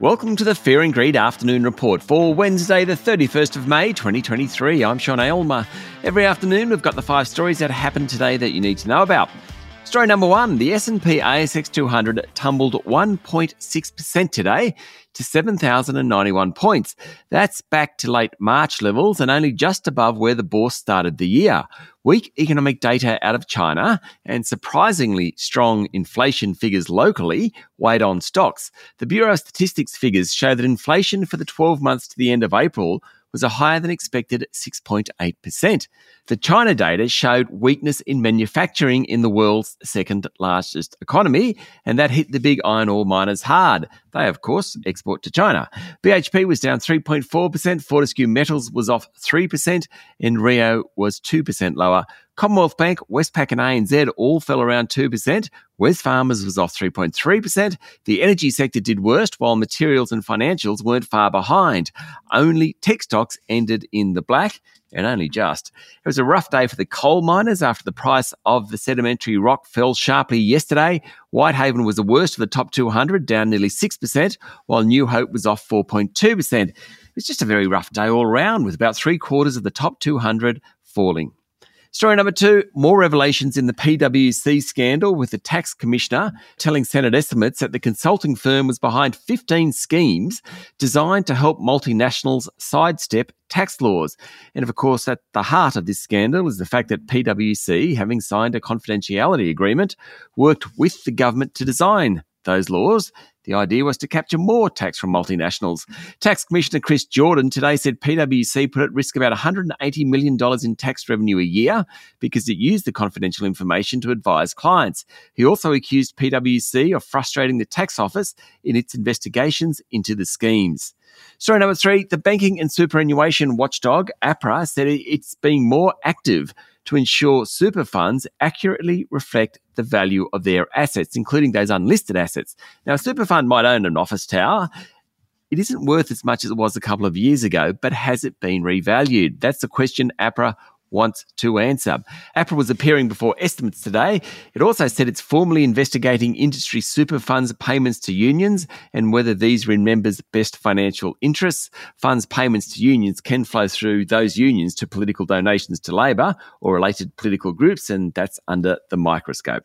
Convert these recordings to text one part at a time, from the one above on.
Welcome to the Fear and Greed Afternoon Report for Wednesday, the 31st of May, 2023. I'm Sean Aylmer. Every afternoon, we've got the five stories that happened today that you need to know about. Story number one, the S&P ASX 200 tumbled 1.6% today to 7,091 points. That's back to late March levels and only just above where the bourse started the year. Weak economic data out of China and surprisingly strong inflation figures locally weighed on stocks. The Bureau of Statistics figures show that inflation for the 12 months to the end of April was a higher than expected 6.8%. The China data showed weakness in manufacturing in the world's second largest economy, and that hit the big iron ore miners hard. They, of course, export to China. BHP was down 3.4%, Fortescue Metals was off 3%, and Rio was 2% lower. Commonwealth Bank, Westpac, and ANZ all fell around 2%. Wesfarmers was off 3.3%. The energy sector did worst, while materials and financials weren't far behind. Only tech stocks ended in the black and only just. It was a rough day for the coal miners after the price of the sedimentary rock fell sharply yesterday. Whitehaven was the worst of the top 200, down nearly 6%, while New Hope was off 4.2%. It was just a very rough day all around, with about three quarters of the top 200 falling. Story number two more revelations in the PwC scandal with the tax commissioner telling Senate estimates that the consulting firm was behind 15 schemes designed to help multinationals sidestep tax laws. And of course, at the heart of this scandal is the fact that PwC, having signed a confidentiality agreement, worked with the government to design those laws. The idea was to capture more tax from multinationals. Tax Commissioner Chris Jordan today said PwC put at risk about $180 million in tax revenue a year because it used the confidential information to advise clients. He also accused PwC of frustrating the tax office in its investigations into the schemes. Story number three the banking and superannuation watchdog, APRA, said it's being more active to ensure super funds accurately reflect the value of their assets, including those unlisted assets. Now, a super fund might own an office tower. It isn't worth as much as it was a couple of years ago, but has it been revalued? That's the question APRA wants to answer. APRA was appearing before estimates today. It also said it's formally investigating industry super funds payments to unions and whether these are in members' best financial interests. Funds payments to unions can flow through those unions to political donations to Labor or related political groups, and that's under the microscope.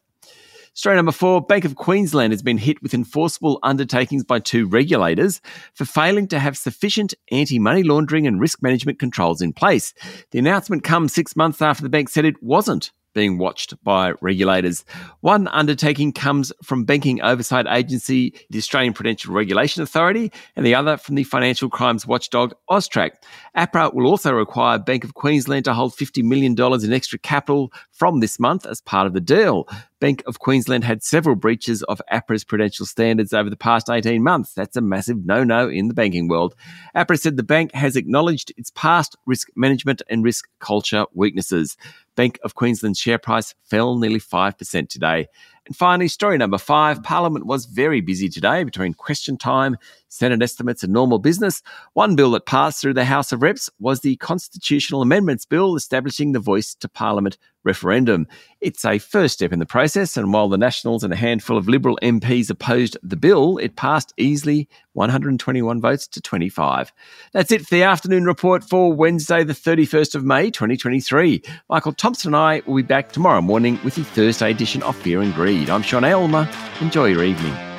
Story number four Bank of Queensland has been hit with enforceable undertakings by two regulators for failing to have sufficient anti money laundering and risk management controls in place. The announcement comes six months after the bank said it wasn't being watched by regulators. One undertaking comes from Banking Oversight Agency, the Australian Prudential Regulation Authority, and the other from the financial crimes watchdog AUSTRAC. APRA will also require Bank of Queensland to hold $50 million in extra capital from this month as part of the deal. Bank of Queensland had several breaches of APRA's prudential standards over the past 18 months. That's a massive no no in the banking world. APRA said the bank has acknowledged its past risk management and risk culture weaknesses. Bank of Queensland's share price fell nearly 5% today. And finally, story number five Parliament was very busy today between question time, Senate estimates, and normal business. One bill that passed through the House of Reps was the Constitutional Amendments Bill establishing the Voice to Parliament referendum. It's a first step in the process, and while the Nationals and a handful of Liberal MPs opposed the bill, it passed easily 121 votes to 25. That's it for the afternoon report for Wednesday, the 31st of May, 2023. Michael Thomson and I will be back tomorrow morning with the Thursday edition of Fear and Greed. I'm Sean Aylmer. Enjoy your evening.